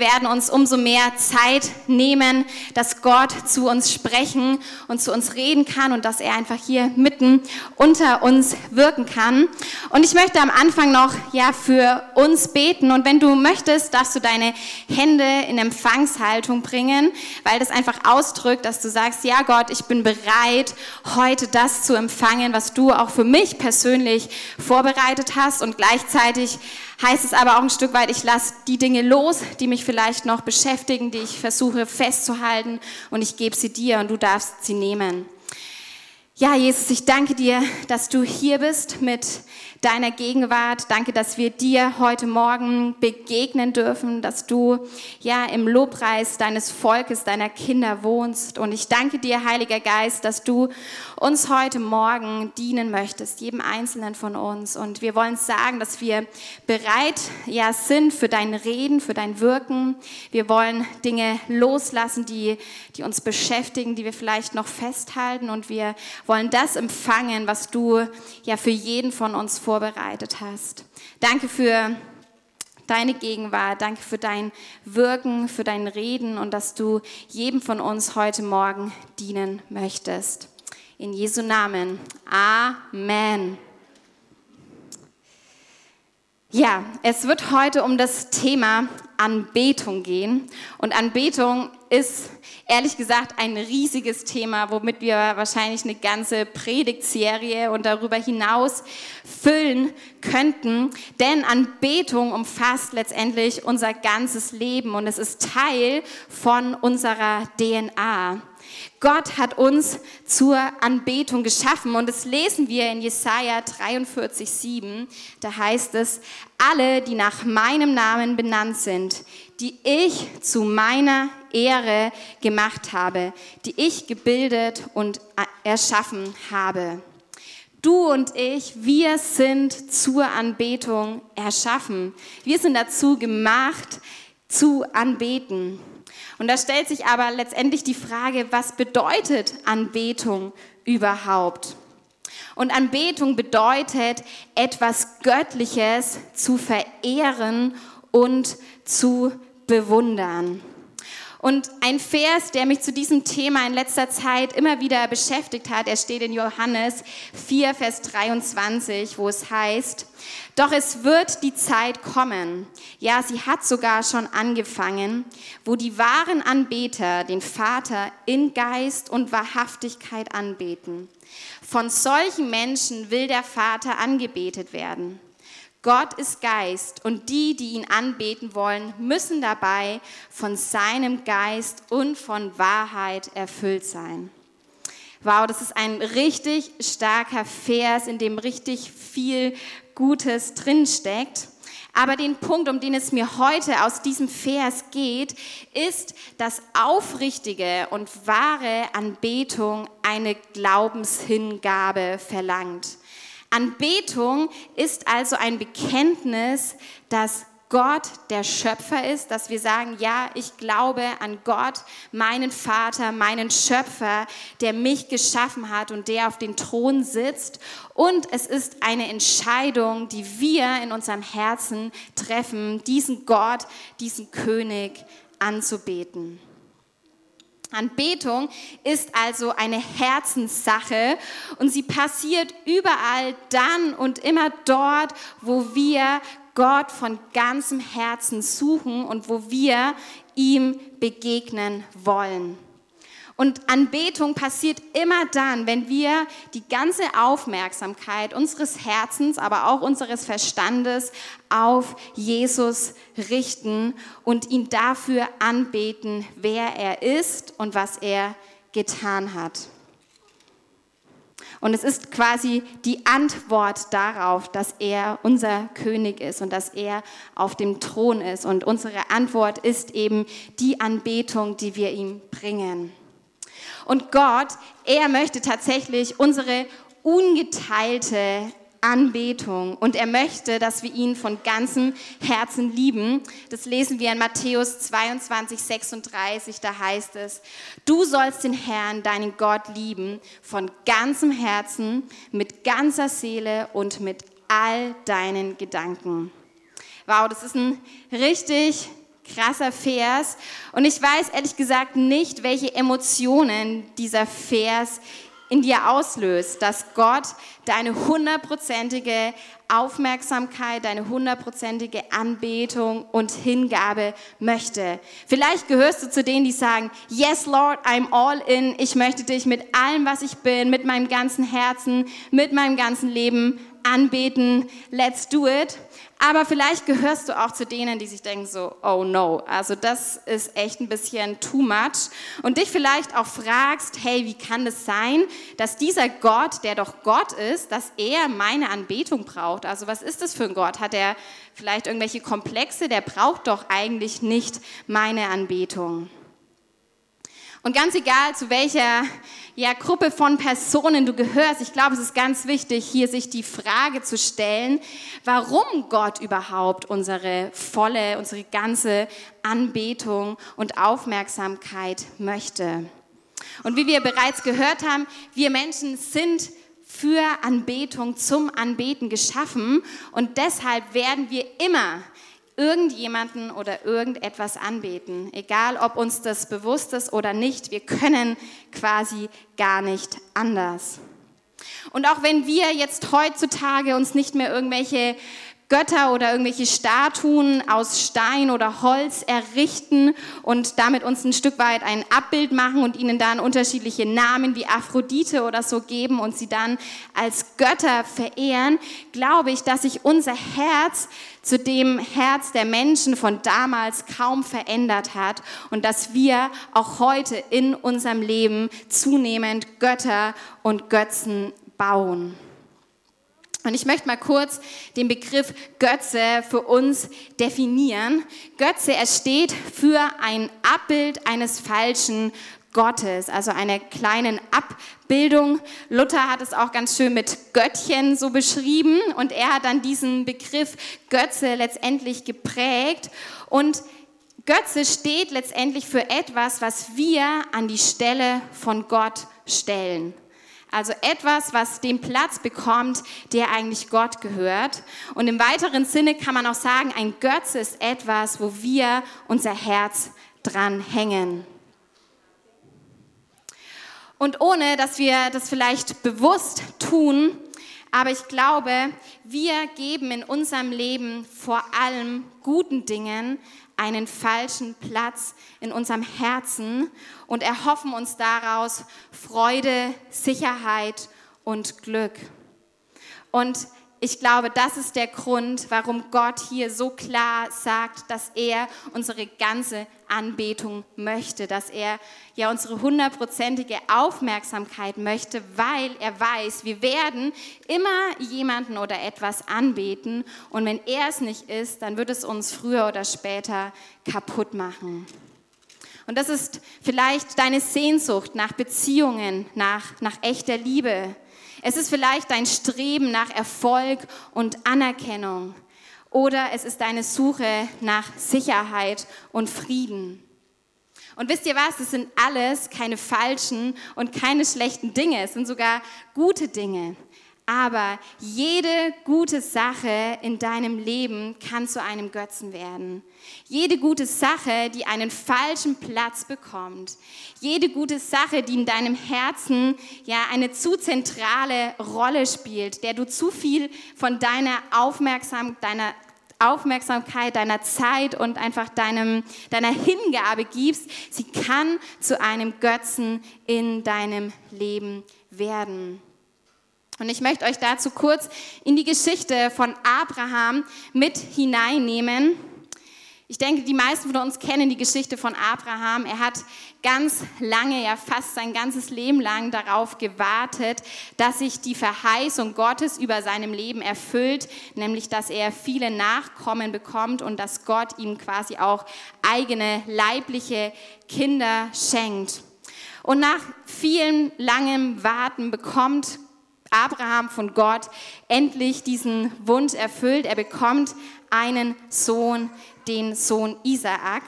werden uns umso mehr Zeit nehmen, dass Gott zu uns sprechen und zu uns reden kann und dass er einfach hier mitten unter uns wirken kann. Und ich möchte am Anfang noch ja für uns beten und wenn du möchtest, darfst du deine Hände in Empfangshaltung bringen, weil das einfach ausdrückt, dass du sagst, ja Gott, ich bin bereit, heute das zu empfangen, was du auch für mich persönlich vorbereitet hast und gleichzeitig heißt es aber auch ein Stück weit, ich lasse die Dinge los, die mich vielleicht noch beschäftigen, die ich versuche festzuhalten und ich gebe sie dir und du darfst sie nehmen. Ja, Jesus, ich danke dir, dass du hier bist mit deiner Gegenwart. Danke, dass wir dir heute Morgen begegnen dürfen, dass du ja im Lobpreis deines Volkes, deiner Kinder wohnst. Und ich danke dir, Heiliger Geist, dass du uns heute Morgen dienen möchtest, jedem Einzelnen von uns. Und wir wollen sagen, dass wir bereit ja sind für dein Reden, für dein Wirken. Wir wollen Dinge loslassen, die, die uns beschäftigen, die wir vielleicht noch festhalten. Und wir wollen das empfangen, was du ja für jeden von uns vorbereitet vorbereitet hast. Danke für deine Gegenwart, danke für dein Wirken, für dein Reden und dass du jedem von uns heute Morgen dienen möchtest. In Jesu Namen. Amen. Ja, es wird heute um das Thema Anbetung gehen. Und Anbetung ist ehrlich gesagt ein riesiges Thema, womit wir wahrscheinlich eine ganze Predigtserie und darüber hinaus füllen könnten. Denn Anbetung umfasst letztendlich unser ganzes Leben und es ist Teil von unserer DNA. Gott hat uns zur Anbetung geschaffen und das lesen wir in Jesaja 43, 7. Da heißt es, alle, die nach meinem Namen benannt sind, die ich zu meiner Ehre gemacht habe, die ich gebildet und erschaffen habe. Du und ich, wir sind zur Anbetung erschaffen. Wir sind dazu gemacht, zu anbeten. Und da stellt sich aber letztendlich die Frage, was bedeutet Anbetung überhaupt? Und Anbetung bedeutet, etwas Göttliches zu verehren und zu bewundern. Und ein Vers, der mich zu diesem Thema in letzter Zeit immer wieder beschäftigt hat, er steht in Johannes 4, Vers 23, wo es heißt, doch es wird die Zeit kommen, ja, sie hat sogar schon angefangen, wo die wahren Anbeter den Vater in Geist und Wahrhaftigkeit anbeten. Von solchen Menschen will der Vater angebetet werden. Gott ist Geist und die, die ihn anbeten wollen, müssen dabei von seinem Geist und von Wahrheit erfüllt sein. Wow, das ist ein richtig starker Vers, in dem richtig viel Gutes drinsteckt. Aber den Punkt, um den es mir heute aus diesem Vers geht, ist, dass aufrichtige und wahre Anbetung eine Glaubenshingabe verlangt. Anbetung ist also ein Bekenntnis, dass Gott der Schöpfer ist, dass wir sagen, ja, ich glaube an Gott, meinen Vater, meinen Schöpfer, der mich geschaffen hat und der auf den Thron sitzt. Und es ist eine Entscheidung, die wir in unserem Herzen treffen, diesen Gott, diesen König anzubeten. Anbetung ist also eine Herzenssache und sie passiert überall dann und immer dort, wo wir Gott von ganzem Herzen suchen und wo wir ihm begegnen wollen. Und Anbetung passiert immer dann, wenn wir die ganze Aufmerksamkeit unseres Herzens, aber auch unseres Verstandes auf Jesus richten und ihn dafür anbeten, wer er ist und was er getan hat. Und es ist quasi die Antwort darauf, dass er unser König ist und dass er auf dem Thron ist. Und unsere Antwort ist eben die Anbetung, die wir ihm bringen. Und Gott, er möchte tatsächlich unsere ungeteilte Anbetung und er möchte, dass wir ihn von ganzem Herzen lieben. Das lesen wir in Matthäus 22, 36, da heißt es, du sollst den Herrn, deinen Gott lieben, von ganzem Herzen, mit ganzer Seele und mit all deinen Gedanken. Wow, das ist ein richtig krasser Vers. Und ich weiß ehrlich gesagt nicht, welche Emotionen dieser Vers in dir auslöst, dass Gott deine hundertprozentige Aufmerksamkeit, deine hundertprozentige Anbetung und Hingabe möchte. Vielleicht gehörst du zu denen, die sagen, yes Lord, I'm all in, ich möchte dich mit allem, was ich bin, mit meinem ganzen Herzen, mit meinem ganzen Leben anbeten, let's do it. Aber vielleicht gehörst du auch zu denen, die sich denken so, oh no, also das ist echt ein bisschen too much. Und dich vielleicht auch fragst, hey, wie kann das sein, dass dieser Gott, der doch Gott ist, dass er meine Anbetung braucht? Also was ist das für ein Gott? Hat er vielleicht irgendwelche Komplexe? Der braucht doch eigentlich nicht meine Anbetung. Und ganz egal, zu welcher ja, Gruppe von Personen du gehörst, ich glaube, es ist ganz wichtig, hier sich die Frage zu stellen, warum Gott überhaupt unsere volle, unsere ganze Anbetung und Aufmerksamkeit möchte. Und wie wir bereits gehört haben, wir Menschen sind für Anbetung zum Anbeten geschaffen und deshalb werden wir immer irgendjemanden oder irgendetwas anbeten, egal ob uns das bewusst ist oder nicht. Wir können quasi gar nicht anders. Und auch wenn wir jetzt heutzutage uns nicht mehr irgendwelche Götter oder irgendwelche Statuen aus Stein oder Holz errichten und damit uns ein Stück weit ein Abbild machen und ihnen dann unterschiedliche Namen wie Aphrodite oder so geben und sie dann als Götter verehren, glaube ich, dass sich unser Herz zu dem Herz der Menschen von damals kaum verändert hat und dass wir auch heute in unserem Leben zunehmend Götter und Götzen bauen. Und ich möchte mal kurz den Begriff Götze für uns definieren. Götze, er steht für ein Abbild eines falschen Gottes, also einer kleinen Abbildung. Luther hat es auch ganz schön mit Göttchen so beschrieben und er hat dann diesen Begriff Götze letztendlich geprägt und Götze steht letztendlich für etwas, was wir an die Stelle von Gott stellen. Also etwas, was den Platz bekommt, der eigentlich Gott gehört. Und im weiteren Sinne kann man auch sagen, ein Götze ist etwas, wo wir unser Herz dran hängen. Und ohne, dass wir das vielleicht bewusst tun, aber ich glaube, wir geben in unserem Leben vor allem guten Dingen einen falschen Platz in unserem Herzen und erhoffen uns daraus Freude, Sicherheit und Glück. Und ich glaube, das ist der Grund, warum Gott hier so klar sagt, dass er unsere ganze Anbetung möchte, dass er ja unsere hundertprozentige Aufmerksamkeit möchte, weil er weiß, wir werden immer jemanden oder etwas anbeten und wenn er es nicht ist, dann wird es uns früher oder später kaputt machen. Und das ist vielleicht deine Sehnsucht nach Beziehungen, nach, nach echter Liebe es ist vielleicht dein Streben nach Erfolg und Anerkennung. Oder es ist deine Suche nach Sicherheit und Frieden. Und wisst ihr was? Es sind alles keine falschen und keine schlechten Dinge. Es sind sogar gute Dinge. Aber jede gute Sache in deinem Leben kann zu einem Götzen werden. Jede gute Sache, die einen falschen Platz bekommt. Jede gute Sache, die in deinem Herzen ja eine zu zentrale Rolle spielt, der du zu viel von deiner Aufmerksamkeit, deiner Aufmerksamkeit, deiner Zeit und einfach deinem, deiner Hingabe gibst, sie kann zu einem Götzen in deinem Leben werden. Und ich möchte euch dazu kurz in die Geschichte von Abraham mit hineinnehmen. Ich denke, die meisten von uns kennen die Geschichte von Abraham. Er hat ganz lange, ja fast sein ganzes Leben lang darauf gewartet, dass sich die Verheißung Gottes über seinem Leben erfüllt, nämlich dass er viele Nachkommen bekommt und dass Gott ihm quasi auch eigene leibliche Kinder schenkt. Und nach vielen langem Warten bekommt Abraham von Gott endlich diesen Wunsch erfüllt. Er bekommt einen Sohn, den Sohn Isaak.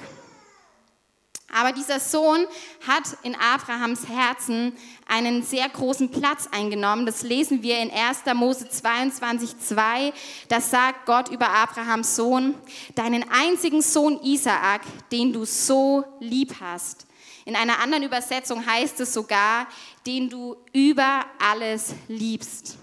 Aber dieser Sohn hat in Abrahams Herzen einen sehr großen Platz eingenommen. Das lesen wir in 1. Mose 22, 2. Das sagt Gott über Abrahams Sohn, deinen einzigen Sohn Isaak, den du so lieb hast. In einer anderen Übersetzung heißt es sogar, den du über alles liebst.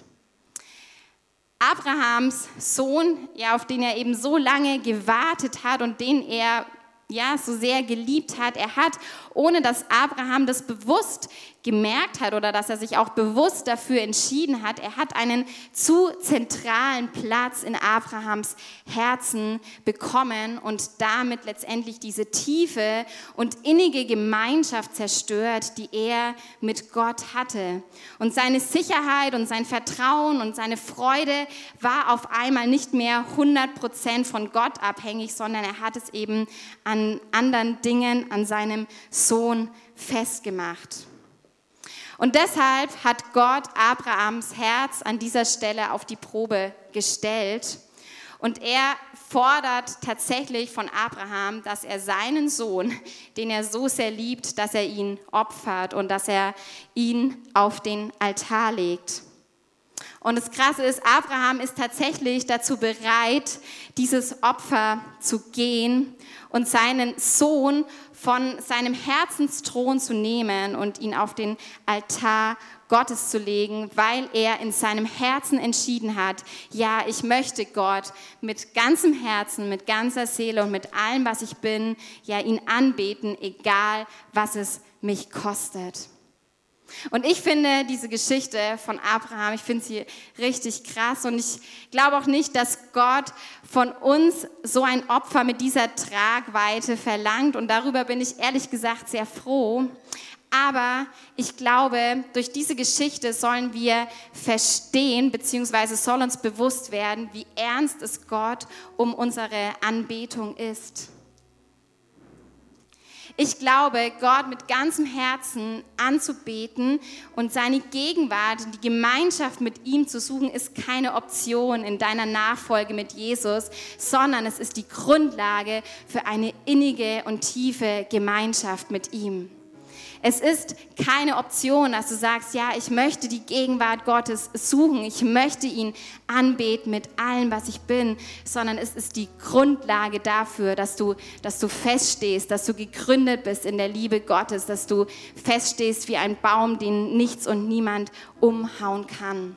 Abrahams Sohn, ja, auf den er eben so lange gewartet hat und den er ja, so sehr geliebt hat. Er hat, ohne dass Abraham das bewusst gemerkt hat oder dass er sich auch bewusst dafür entschieden hat, er hat einen zu zentralen Platz in Abrahams Herzen bekommen und damit letztendlich diese tiefe und innige Gemeinschaft zerstört, die er mit Gott hatte. Und seine Sicherheit und sein Vertrauen und seine Freude war auf einmal nicht mehr 100 Prozent von Gott abhängig, sondern er hat es eben an anderen Dingen, an seinem Sohn festgemacht. Und deshalb hat Gott Abrahams Herz an dieser Stelle auf die Probe gestellt. Und er fordert tatsächlich von Abraham, dass er seinen Sohn, den er so sehr liebt, dass er ihn opfert und dass er ihn auf den Altar legt. Und das Krasse ist, Abraham ist tatsächlich dazu bereit, dieses Opfer zu gehen und seinen Sohn von seinem Herzensthron zu nehmen und ihn auf den Altar Gottes zu legen, weil er in seinem Herzen entschieden hat, ja, ich möchte Gott mit ganzem Herzen, mit ganzer Seele und mit allem, was ich bin, ja, ihn anbeten, egal was es mich kostet. Und ich finde diese Geschichte von Abraham, ich finde sie richtig krass und ich glaube auch nicht, dass Gott von uns so ein Opfer mit dieser Tragweite verlangt und darüber bin ich ehrlich gesagt sehr froh. Aber ich glaube, durch diese Geschichte sollen wir verstehen, beziehungsweise soll uns bewusst werden, wie ernst es Gott um unsere Anbetung ist. Ich glaube, Gott mit ganzem Herzen anzubeten und seine Gegenwart, die Gemeinschaft mit ihm zu suchen, ist keine Option in deiner Nachfolge mit Jesus, sondern es ist die Grundlage für eine innige und tiefe Gemeinschaft mit ihm. Es ist keine Option, dass du sagst, ja, ich möchte die Gegenwart Gottes suchen, ich möchte ihn anbeten mit allem, was ich bin, sondern es ist die Grundlage dafür, dass du, dass du feststehst, dass du gegründet bist in der Liebe Gottes, dass du feststehst wie ein Baum, den nichts und niemand umhauen kann.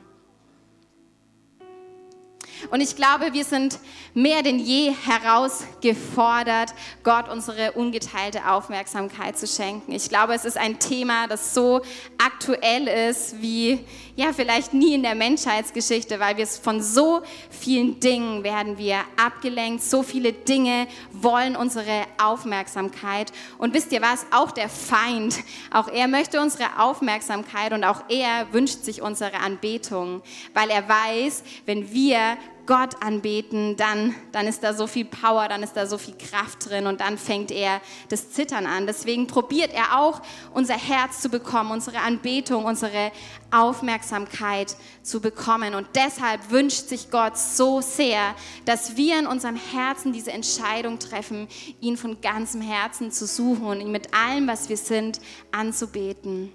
Und ich glaube, wir sind mehr denn je herausgefordert, Gott unsere ungeteilte Aufmerksamkeit zu schenken. Ich glaube, es ist ein Thema, das so aktuell ist wie ja vielleicht nie in der Menschheitsgeschichte, weil wir von so vielen Dingen werden wir abgelenkt. So viele Dinge wollen unsere Aufmerksamkeit. Und wisst ihr was? Auch der Feind, auch er möchte unsere Aufmerksamkeit und auch er wünscht sich unsere Anbetung, weil er weiß, wenn wir Gott anbeten, dann, dann ist da so viel Power, dann ist da so viel Kraft drin und dann fängt er das Zittern an. Deswegen probiert er auch, unser Herz zu bekommen, unsere Anbetung, unsere Aufmerksamkeit zu bekommen. Und deshalb wünscht sich Gott so sehr, dass wir in unserem Herzen diese Entscheidung treffen, ihn von ganzem Herzen zu suchen und ihn mit allem, was wir sind, anzubeten.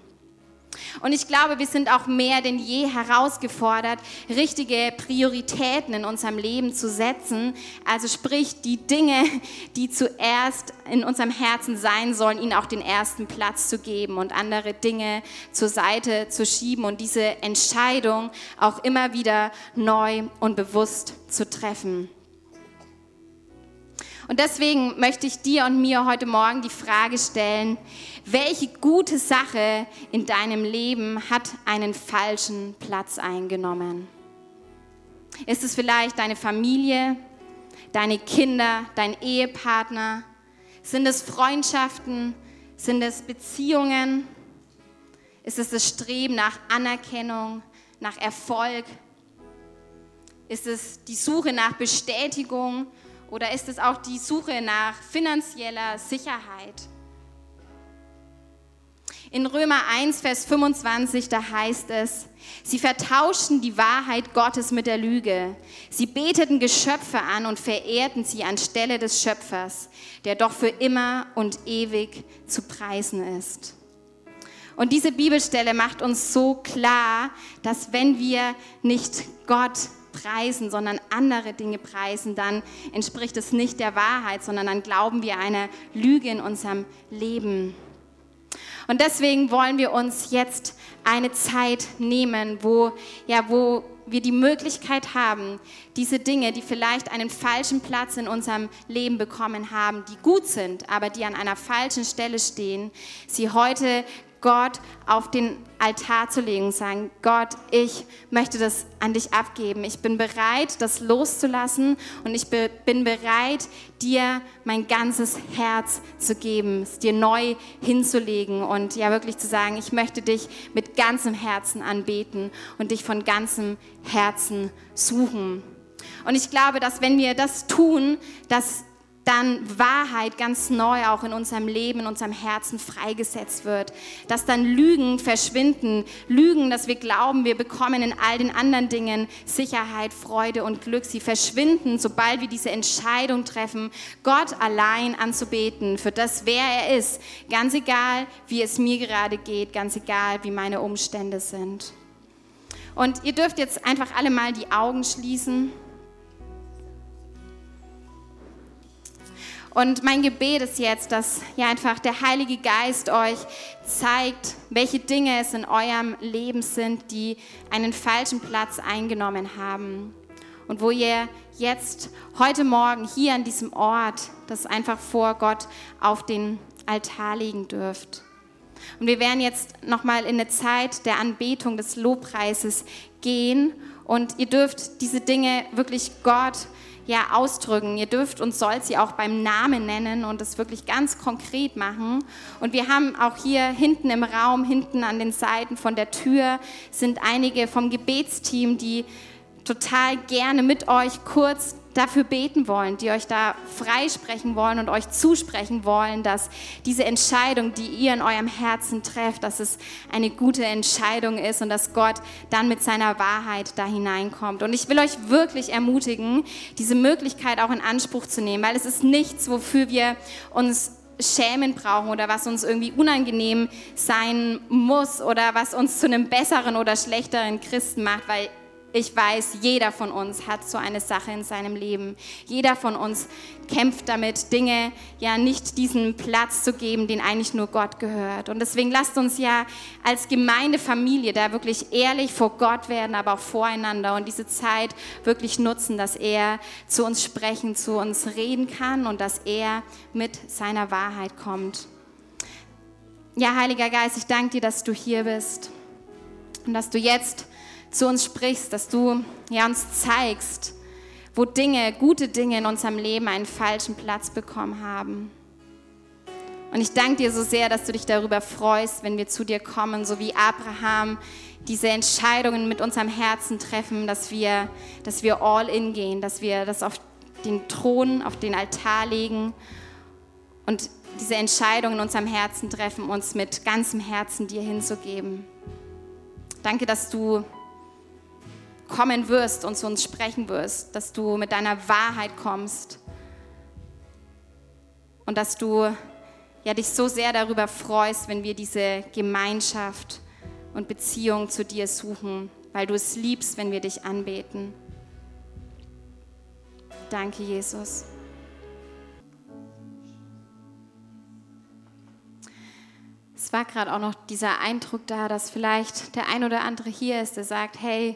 Und ich glaube, wir sind auch mehr denn je herausgefordert, richtige Prioritäten in unserem Leben zu setzen. Also sprich, die Dinge, die zuerst in unserem Herzen sein sollen, ihnen auch den ersten Platz zu geben und andere Dinge zur Seite zu schieben und diese Entscheidung auch immer wieder neu und bewusst zu treffen. Und deswegen möchte ich dir und mir heute Morgen die Frage stellen, welche gute Sache in deinem Leben hat einen falschen Platz eingenommen? Ist es vielleicht deine Familie, deine Kinder, dein Ehepartner? Sind es Freundschaften? Sind es Beziehungen? Ist es das Streben nach Anerkennung, nach Erfolg? Ist es die Suche nach Bestätigung oder ist es auch die Suche nach finanzieller Sicherheit? In Römer 1, Vers 25, da heißt es, sie vertauschten die Wahrheit Gottes mit der Lüge. Sie beteten Geschöpfe an und verehrten sie anstelle des Schöpfers, der doch für immer und ewig zu preisen ist. Und diese Bibelstelle macht uns so klar, dass wenn wir nicht Gott preisen, sondern andere Dinge preisen, dann entspricht es nicht der Wahrheit, sondern dann glauben wir einer Lüge in unserem Leben. Und deswegen wollen wir uns jetzt eine Zeit nehmen, wo, ja, wo wir die Möglichkeit haben, diese Dinge, die vielleicht einen falschen Platz in unserem Leben bekommen haben, die gut sind, aber die an einer falschen Stelle stehen, sie heute Gott auf den Altar zu legen und sagen, Gott, ich möchte das an dich abgeben. Ich bin bereit, das loszulassen und ich bin bereit, dir mein ganzes Herz zu geben, es dir neu hinzulegen und ja wirklich zu sagen, ich möchte dich mit ganzem Herzen anbeten und dich von ganzem Herzen suchen. Und ich glaube, dass wenn wir das tun, dass dann Wahrheit ganz neu auch in unserem Leben, in unserem Herzen freigesetzt wird. Dass dann Lügen verschwinden. Lügen, dass wir glauben, wir bekommen in all den anderen Dingen Sicherheit, Freude und Glück. Sie verschwinden, sobald wir diese Entscheidung treffen, Gott allein anzubeten für das, wer er ist. Ganz egal, wie es mir gerade geht, ganz egal, wie meine Umstände sind. Und ihr dürft jetzt einfach alle mal die Augen schließen. Und mein Gebet ist jetzt, dass ja einfach der Heilige Geist euch zeigt, welche Dinge es in eurem Leben sind, die einen falschen Platz eingenommen haben. Und wo ihr jetzt heute Morgen hier an diesem Ort das einfach vor Gott auf den Altar legen dürft. Und wir werden jetzt nochmal in eine Zeit der Anbetung des Lobpreises gehen und ihr dürft diese Dinge wirklich Gott ja, ausdrücken. Ihr dürft und sollt sie auch beim Namen nennen und es wirklich ganz konkret machen. Und wir haben auch hier hinten im Raum, hinten an den Seiten von der Tür, sind einige vom Gebetsteam, die total gerne mit euch kurz dafür beten wollen, die euch da freisprechen wollen und euch zusprechen wollen, dass diese Entscheidung, die ihr in eurem Herzen trefft, dass es eine gute Entscheidung ist und dass Gott dann mit seiner Wahrheit da hineinkommt. Und ich will euch wirklich ermutigen, diese Möglichkeit auch in Anspruch zu nehmen, weil es ist nichts, wofür wir uns schämen brauchen oder was uns irgendwie unangenehm sein muss oder was uns zu einem besseren oder schlechteren Christen macht, weil ich weiß, jeder von uns hat so eine Sache in seinem Leben. Jeder von uns kämpft damit, Dinge ja nicht diesen Platz zu geben, den eigentlich nur Gott gehört. Und deswegen lasst uns ja als Gemeindefamilie da wirklich ehrlich vor Gott werden, aber auch voreinander und diese Zeit wirklich nutzen, dass er zu uns sprechen, zu uns reden kann und dass er mit seiner Wahrheit kommt. Ja, Heiliger Geist, ich danke dir, dass du hier bist und dass du jetzt zu uns sprichst, dass du ja, uns zeigst, wo Dinge, gute Dinge in unserem Leben einen falschen Platz bekommen haben. Und ich danke dir so sehr, dass du dich darüber freust, wenn wir zu dir kommen, so wie Abraham diese Entscheidungen mit unserem Herzen treffen, dass wir, dass wir all in gehen, dass wir das auf den Thron, auf den Altar legen und diese Entscheidungen in unserem Herzen treffen, uns mit ganzem Herzen dir hinzugeben. Danke, dass du kommen wirst und zu uns sprechen wirst, dass du mit deiner Wahrheit kommst und dass du ja, dich so sehr darüber freust, wenn wir diese Gemeinschaft und Beziehung zu dir suchen, weil du es liebst, wenn wir dich anbeten. Danke, Jesus. Es war gerade auch noch dieser Eindruck da, dass vielleicht der ein oder andere hier ist, der sagt, hey,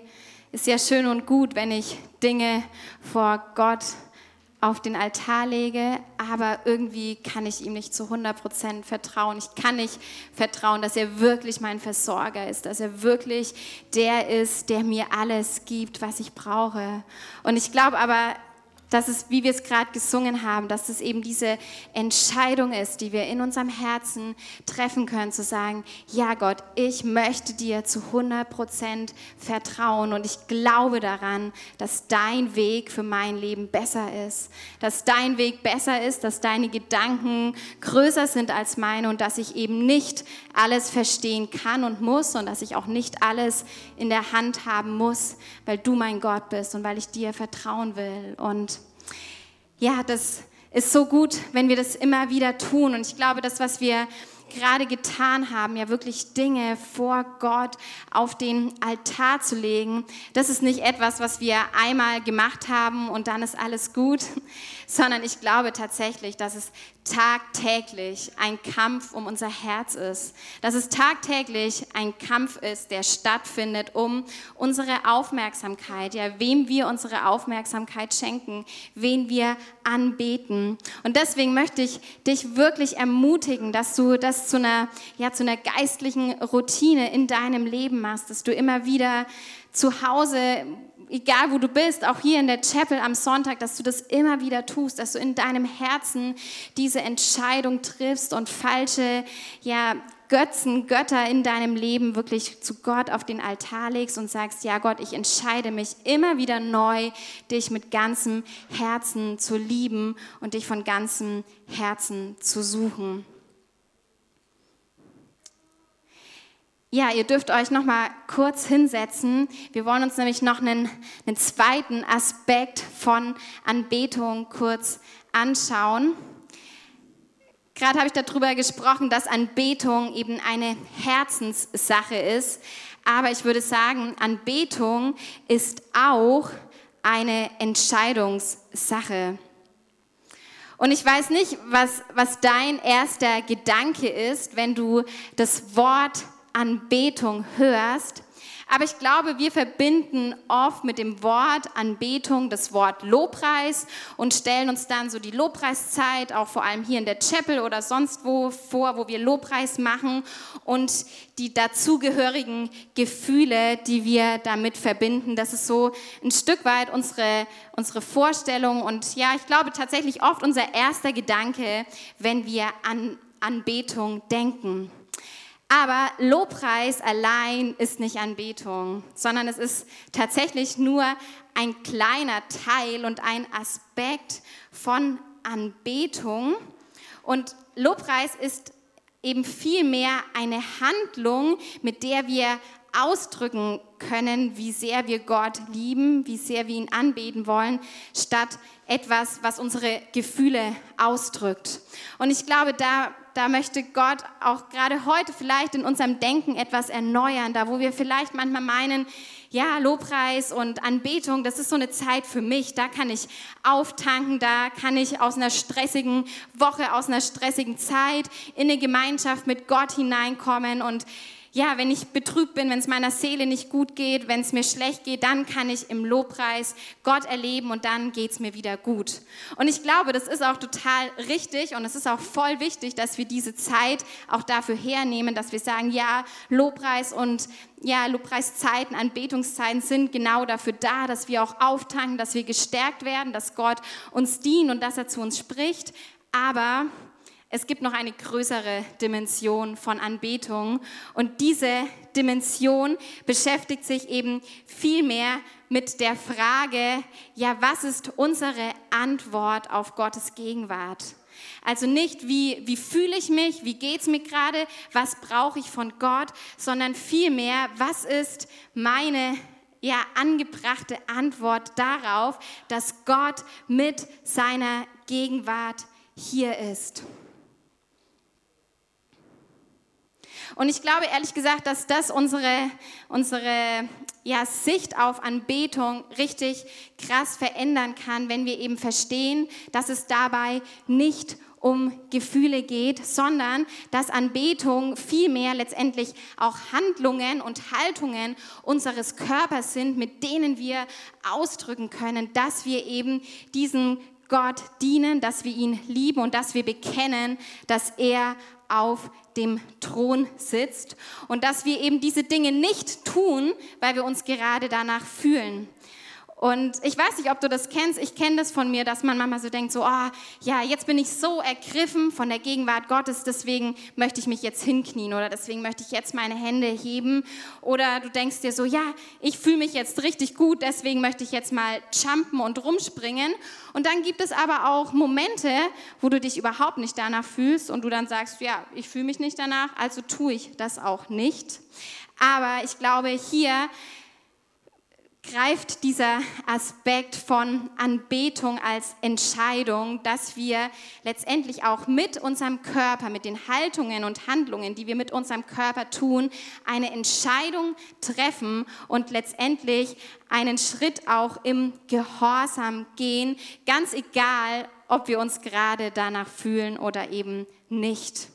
ist ja schön und gut, wenn ich Dinge vor Gott auf den Altar lege, aber irgendwie kann ich ihm nicht zu 100 Prozent vertrauen. Ich kann nicht vertrauen, dass er wirklich mein Versorger ist, dass er wirklich der ist, der mir alles gibt, was ich brauche. Und ich glaube aber, dass es, wie wir es gerade gesungen haben, dass es eben diese Entscheidung ist, die wir in unserem Herzen treffen können, zu sagen, ja Gott, ich möchte dir zu 100 Prozent vertrauen und ich glaube daran, dass dein Weg für mein Leben besser ist, dass dein Weg besser ist, dass deine Gedanken größer sind als meine und dass ich eben nicht alles verstehen kann und muss und dass ich auch nicht alles in der Hand haben muss, weil du mein Gott bist und weil ich dir vertrauen will. Und ja, das ist so gut, wenn wir das immer wieder tun. Und ich glaube, das, was wir gerade getan haben, ja wirklich Dinge vor Gott auf den Altar zu legen, das ist nicht etwas, was wir einmal gemacht haben und dann ist alles gut, sondern ich glaube tatsächlich, dass es tagtäglich ein Kampf um unser Herz ist, dass es tagtäglich ein Kampf ist, der stattfindet, um unsere Aufmerksamkeit, ja, wem wir unsere Aufmerksamkeit schenken, wen wir anbeten. Und deswegen möchte ich dich wirklich ermutigen, dass du das zu einer, ja, zu einer geistlichen Routine in deinem Leben machst, dass du immer wieder zu Hause egal wo du bist, auch hier in der Chapel am Sonntag, dass du das immer wieder tust, dass du in deinem Herzen diese Entscheidung triffst und falsche ja, Götzen, Götter in deinem Leben wirklich zu Gott auf den Altar legst und sagst, ja Gott, ich entscheide mich immer wieder neu, dich mit ganzem Herzen zu lieben und dich von ganzem Herzen zu suchen. Ja, ihr dürft euch noch mal kurz hinsetzen. Wir wollen uns nämlich noch einen, einen zweiten Aspekt von Anbetung kurz anschauen. Gerade habe ich darüber gesprochen, dass Anbetung eben eine Herzenssache ist. Aber ich würde sagen, Anbetung ist auch eine Entscheidungssache. Und ich weiß nicht, was, was dein erster Gedanke ist, wenn du das Wort Anbetung hörst. Aber ich glaube, wir verbinden oft mit dem Wort Anbetung das Wort Lobpreis und stellen uns dann so die Lobpreiszeit, auch vor allem hier in der Chapel oder sonst wo vor, wo wir Lobpreis machen und die dazugehörigen Gefühle, die wir damit verbinden. Das ist so ein Stück weit unsere, unsere Vorstellung und ja, ich glaube tatsächlich oft unser erster Gedanke, wenn wir an Anbetung denken. Aber Lobpreis allein ist nicht Anbetung, sondern es ist tatsächlich nur ein kleiner Teil und ein Aspekt von Anbetung. Und Lobpreis ist eben vielmehr eine Handlung, mit der wir ausdrücken können, wie sehr wir Gott lieben, wie sehr wir ihn anbeten wollen, statt etwas, was unsere Gefühle ausdrückt. Und ich glaube, da da möchte Gott auch gerade heute vielleicht in unserem Denken etwas erneuern, da wo wir vielleicht manchmal meinen, ja, Lobpreis und Anbetung, das ist so eine Zeit für mich, da kann ich auftanken, da kann ich aus einer stressigen Woche, aus einer stressigen Zeit in eine Gemeinschaft mit Gott hineinkommen und ja, wenn ich betrübt bin, wenn es meiner Seele nicht gut geht, wenn es mir schlecht geht, dann kann ich im Lobpreis Gott erleben und dann geht es mir wieder gut. Und ich glaube, das ist auch total richtig und es ist auch voll wichtig, dass wir diese Zeit auch dafür hernehmen, dass wir sagen, ja, Lobpreis und ja, Lobpreiszeiten, Anbetungszeiten sind genau dafür da, dass wir auch auftanken, dass wir gestärkt werden, dass Gott uns dient und dass er zu uns spricht. Aber es gibt noch eine größere Dimension von Anbetung und diese Dimension beschäftigt sich eben viel mehr mit der Frage, ja, was ist unsere Antwort auf Gottes Gegenwart? Also nicht, wie, wie fühle ich mich, wie geht es mir gerade, was brauche ich von Gott, sondern vielmehr, was ist meine ja, angebrachte Antwort darauf, dass Gott mit seiner Gegenwart hier ist. Und ich glaube ehrlich gesagt, dass das unsere, unsere ja, Sicht auf Anbetung richtig krass verändern kann, wenn wir eben verstehen, dass es dabei nicht um Gefühle geht, sondern dass Anbetung vielmehr letztendlich auch Handlungen und Haltungen unseres Körpers sind, mit denen wir ausdrücken können, dass wir eben diesen Gott dienen, dass wir ihn lieben und dass wir bekennen, dass er auf dem Thron sitzt und dass wir eben diese Dinge nicht tun, weil wir uns gerade danach fühlen. Und ich weiß nicht, ob du das kennst. Ich kenne das von mir, dass man manchmal so denkt, so, oh, ja, jetzt bin ich so ergriffen von der Gegenwart Gottes, deswegen möchte ich mich jetzt hinknien oder deswegen möchte ich jetzt meine Hände heben. Oder du denkst dir so, ja, ich fühle mich jetzt richtig gut, deswegen möchte ich jetzt mal jumpen und rumspringen. Und dann gibt es aber auch Momente, wo du dich überhaupt nicht danach fühlst und du dann sagst, ja, ich fühle mich nicht danach, also tue ich das auch nicht. Aber ich glaube, hier greift dieser Aspekt von Anbetung als Entscheidung, dass wir letztendlich auch mit unserem Körper, mit den Haltungen und Handlungen, die wir mit unserem Körper tun, eine Entscheidung treffen und letztendlich einen Schritt auch im Gehorsam gehen, ganz egal, ob wir uns gerade danach fühlen oder eben nicht.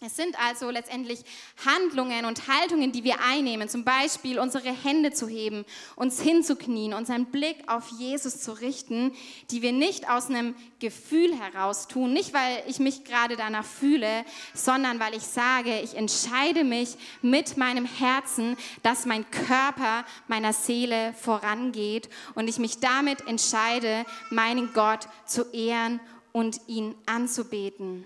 Es sind also letztendlich Handlungen und Haltungen, die wir einnehmen, zum Beispiel unsere Hände zu heben, uns hinzuknien, unseren Blick auf Jesus zu richten, die wir nicht aus einem Gefühl heraus tun, nicht weil ich mich gerade danach fühle, sondern weil ich sage, ich entscheide mich mit meinem Herzen, dass mein Körper meiner Seele vorangeht und ich mich damit entscheide, meinen Gott zu ehren und ihn anzubeten.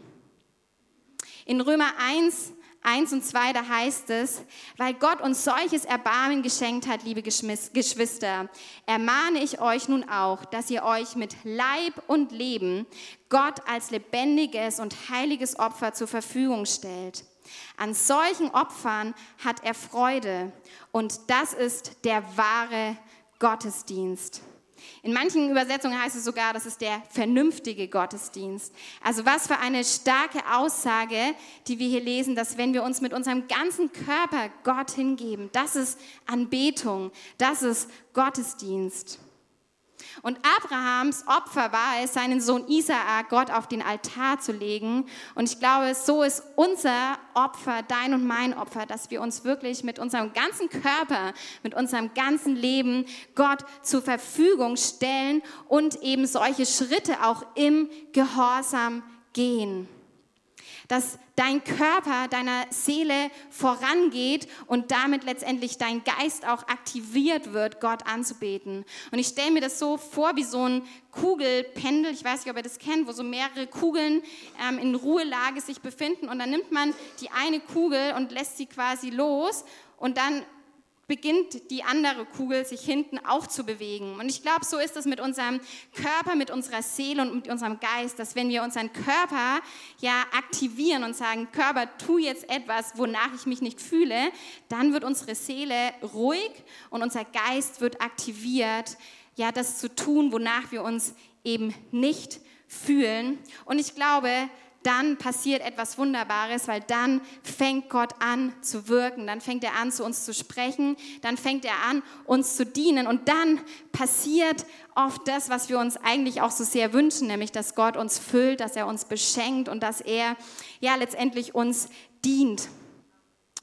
In Römer 1, 1 und 2, da heißt es, weil Gott uns solches Erbarmen geschenkt hat, liebe Geschwister, ermahne ich euch nun auch, dass ihr euch mit Leib und Leben Gott als lebendiges und heiliges Opfer zur Verfügung stellt. An solchen Opfern hat er Freude und das ist der wahre Gottesdienst. In manchen Übersetzungen heißt es sogar, das ist der vernünftige Gottesdienst. Also was für eine starke Aussage, die wir hier lesen, dass wenn wir uns mit unserem ganzen Körper Gott hingeben, das ist Anbetung, das ist Gottesdienst. Und Abrahams Opfer war es, seinen Sohn Isaak Gott auf den Altar zu legen. Und ich glaube, so ist unser Opfer, dein und mein Opfer, dass wir uns wirklich mit unserem ganzen Körper, mit unserem ganzen Leben Gott zur Verfügung stellen und eben solche Schritte auch im Gehorsam gehen dass dein Körper deiner Seele vorangeht und damit letztendlich dein Geist auch aktiviert wird, Gott anzubeten. Und ich stelle mir das so vor wie so ein Kugelpendel, ich weiß nicht, ob ihr das kennt, wo so mehrere Kugeln ähm, in Ruhelage sich befinden. Und dann nimmt man die eine Kugel und lässt sie quasi los. Und dann beginnt die andere Kugel sich hinten auch zu bewegen. Und ich glaube, so ist es mit unserem Körper, mit unserer Seele und mit unserem Geist, dass wenn wir unseren Körper ja aktivieren und sagen, Körper, tu jetzt etwas, wonach ich mich nicht fühle, dann wird unsere Seele ruhig und unser Geist wird aktiviert, ja, das zu tun, wonach wir uns eben nicht fühlen. Und ich glaube, dann passiert etwas Wunderbares, weil dann fängt Gott an zu wirken, dann fängt er an zu uns zu sprechen, dann fängt er an uns zu dienen und dann passiert oft das, was wir uns eigentlich auch so sehr wünschen, nämlich dass Gott uns füllt, dass er uns beschenkt und dass er ja letztendlich uns dient.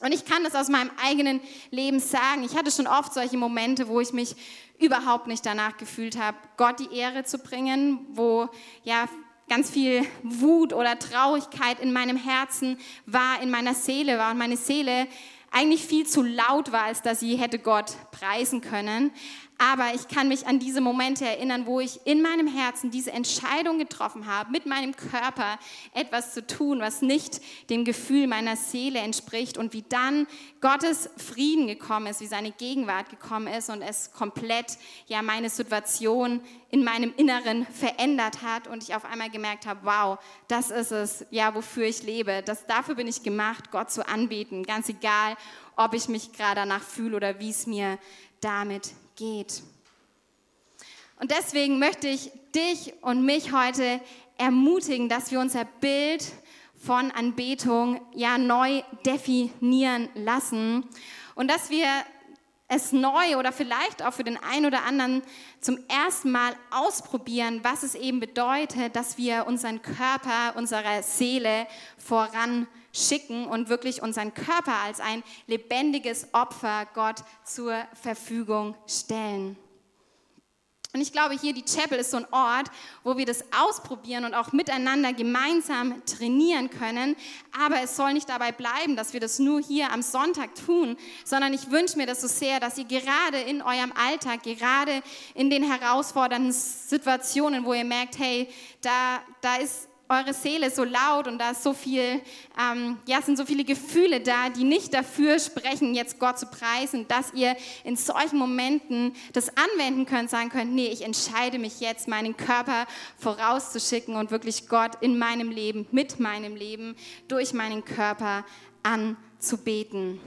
Und ich kann das aus meinem eigenen Leben sagen. Ich hatte schon oft solche Momente, wo ich mich überhaupt nicht danach gefühlt habe, Gott die Ehre zu bringen, wo ja ganz viel Wut oder Traurigkeit in meinem Herzen war, in meiner Seele war und meine Seele eigentlich viel zu laut war, als dass sie hätte Gott preisen können. Aber ich kann mich an diese Momente erinnern, wo ich in meinem Herzen diese Entscheidung getroffen habe, mit meinem Körper etwas zu tun, was nicht dem Gefühl meiner Seele entspricht und wie dann Gottes Frieden gekommen ist, wie seine Gegenwart gekommen ist und es komplett ja meine Situation in meinem Inneren verändert hat und ich auf einmal gemerkt habe, wow, das ist es, ja, wofür ich lebe. Das, dafür bin ich gemacht, Gott zu anbeten, ganz egal, ob ich mich gerade danach fühle oder wie es mir damit geht. Und deswegen möchte ich dich und mich heute ermutigen, dass wir unser Bild von Anbetung ja neu definieren lassen und dass wir es neu oder vielleicht auch für den einen oder anderen zum ersten Mal ausprobieren, was es eben bedeutet, dass wir unseren Körper, unsere Seele voranschicken und wirklich unseren Körper als ein lebendiges Opfer Gott zur Verfügung stellen. Und ich glaube, hier die Chapel ist so ein Ort, wo wir das ausprobieren und auch miteinander gemeinsam trainieren können. Aber es soll nicht dabei bleiben, dass wir das nur hier am Sonntag tun, sondern ich wünsche mir das so sehr, dass ihr gerade in eurem Alltag, gerade in den herausfordernden Situationen, wo ihr merkt, hey, da, da ist eure Seele so laut und da ist so viel, ähm, ja, sind so viele Gefühle da, die nicht dafür sprechen, jetzt Gott zu preisen, dass ihr in solchen Momenten das anwenden könnt, sagen könnt, nee, ich entscheide mich jetzt, meinen Körper vorauszuschicken und wirklich Gott in meinem Leben, mit meinem Leben, durch meinen Körper anzubeten.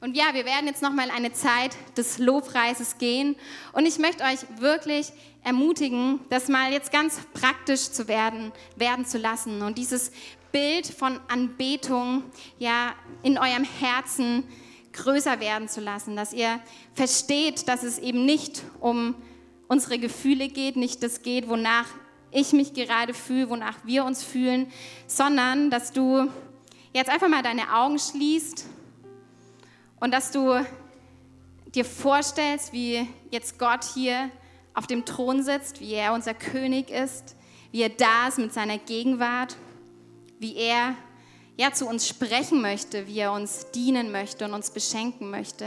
Und ja, wir werden jetzt nochmal eine Zeit des Lobpreises gehen. Und ich möchte euch wirklich ermutigen, das mal jetzt ganz praktisch zu werden, werden zu lassen und dieses Bild von Anbetung ja in eurem Herzen größer werden zu lassen, dass ihr versteht, dass es eben nicht um unsere Gefühle geht, nicht das geht, wonach ich mich gerade fühle, wonach wir uns fühlen, sondern dass du jetzt einfach mal deine Augen schließt und dass du dir vorstellst, wie jetzt Gott hier auf dem Thron sitzt, wie er unser König ist, wie er da ist mit seiner Gegenwart, wie er ja zu uns sprechen möchte, wie er uns dienen möchte und uns beschenken möchte.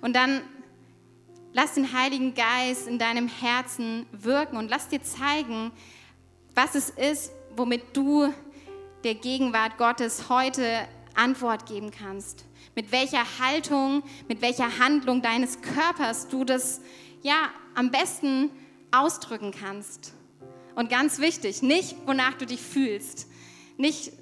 Und dann lass den Heiligen Geist in deinem Herzen wirken und lass dir zeigen, was es ist, womit du der Gegenwart Gottes heute Antwort geben kannst. Mit welcher Haltung, mit welcher Handlung deines Körpers du das ja am besten ausdrücken kannst. Und ganz wichtig, nicht wonach du dich fühlst, nicht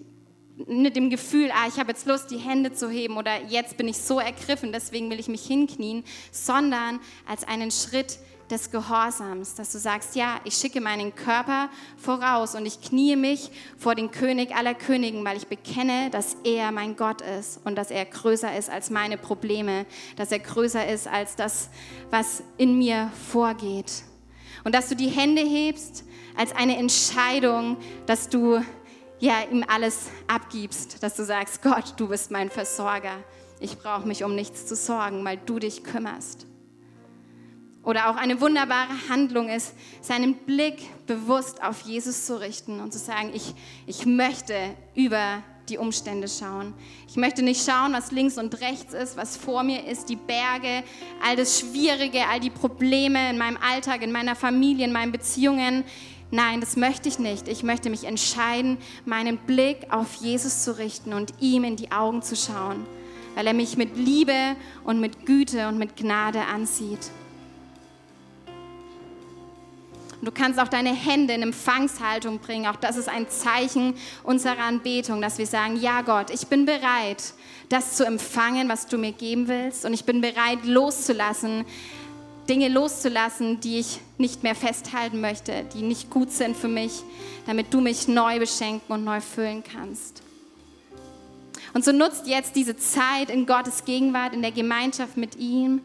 mit dem Gefühl, ah, ich habe jetzt Lust, die Hände zu heben oder jetzt bin ich so ergriffen, deswegen will ich mich hinknien, sondern als einen Schritt des Gehorsams, dass du sagst, ja, ich schicke meinen Körper voraus und ich kniee mich vor den König aller Königen, weil ich bekenne, dass er mein Gott ist und dass er größer ist als meine Probleme, dass er größer ist als das, was in mir vorgeht. Und dass du die Hände hebst als eine Entscheidung, dass du ja ihm alles abgibst, dass du sagst, Gott, du bist mein Versorger. Ich brauche mich um nichts zu sorgen, weil du dich kümmerst. Oder auch eine wunderbare Handlung ist, seinen Blick bewusst auf Jesus zu richten und zu sagen, ich, ich möchte über die Umstände schauen. Ich möchte nicht schauen, was links und rechts ist, was vor mir ist, die Berge, all das Schwierige, all die Probleme in meinem Alltag, in meiner Familie, in meinen Beziehungen. Nein, das möchte ich nicht. Ich möchte mich entscheiden, meinen Blick auf Jesus zu richten und ihm in die Augen zu schauen, weil er mich mit Liebe und mit Güte und mit Gnade ansieht. Du kannst auch deine Hände in Empfangshaltung bringen. Auch das ist ein Zeichen unserer Anbetung, dass wir sagen, ja Gott, ich bin bereit, das zu empfangen, was du mir geben willst. Und ich bin bereit, loszulassen, Dinge loszulassen, die ich nicht mehr festhalten möchte, die nicht gut sind für mich, damit du mich neu beschenken und neu füllen kannst. Und so nutzt jetzt diese Zeit in Gottes Gegenwart, in der Gemeinschaft mit ihm,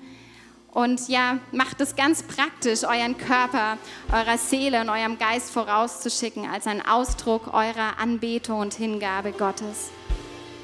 und ja, macht es ganz praktisch, euren Körper, eurer Seele und eurem Geist vorauszuschicken als ein Ausdruck eurer Anbetung und Hingabe Gottes.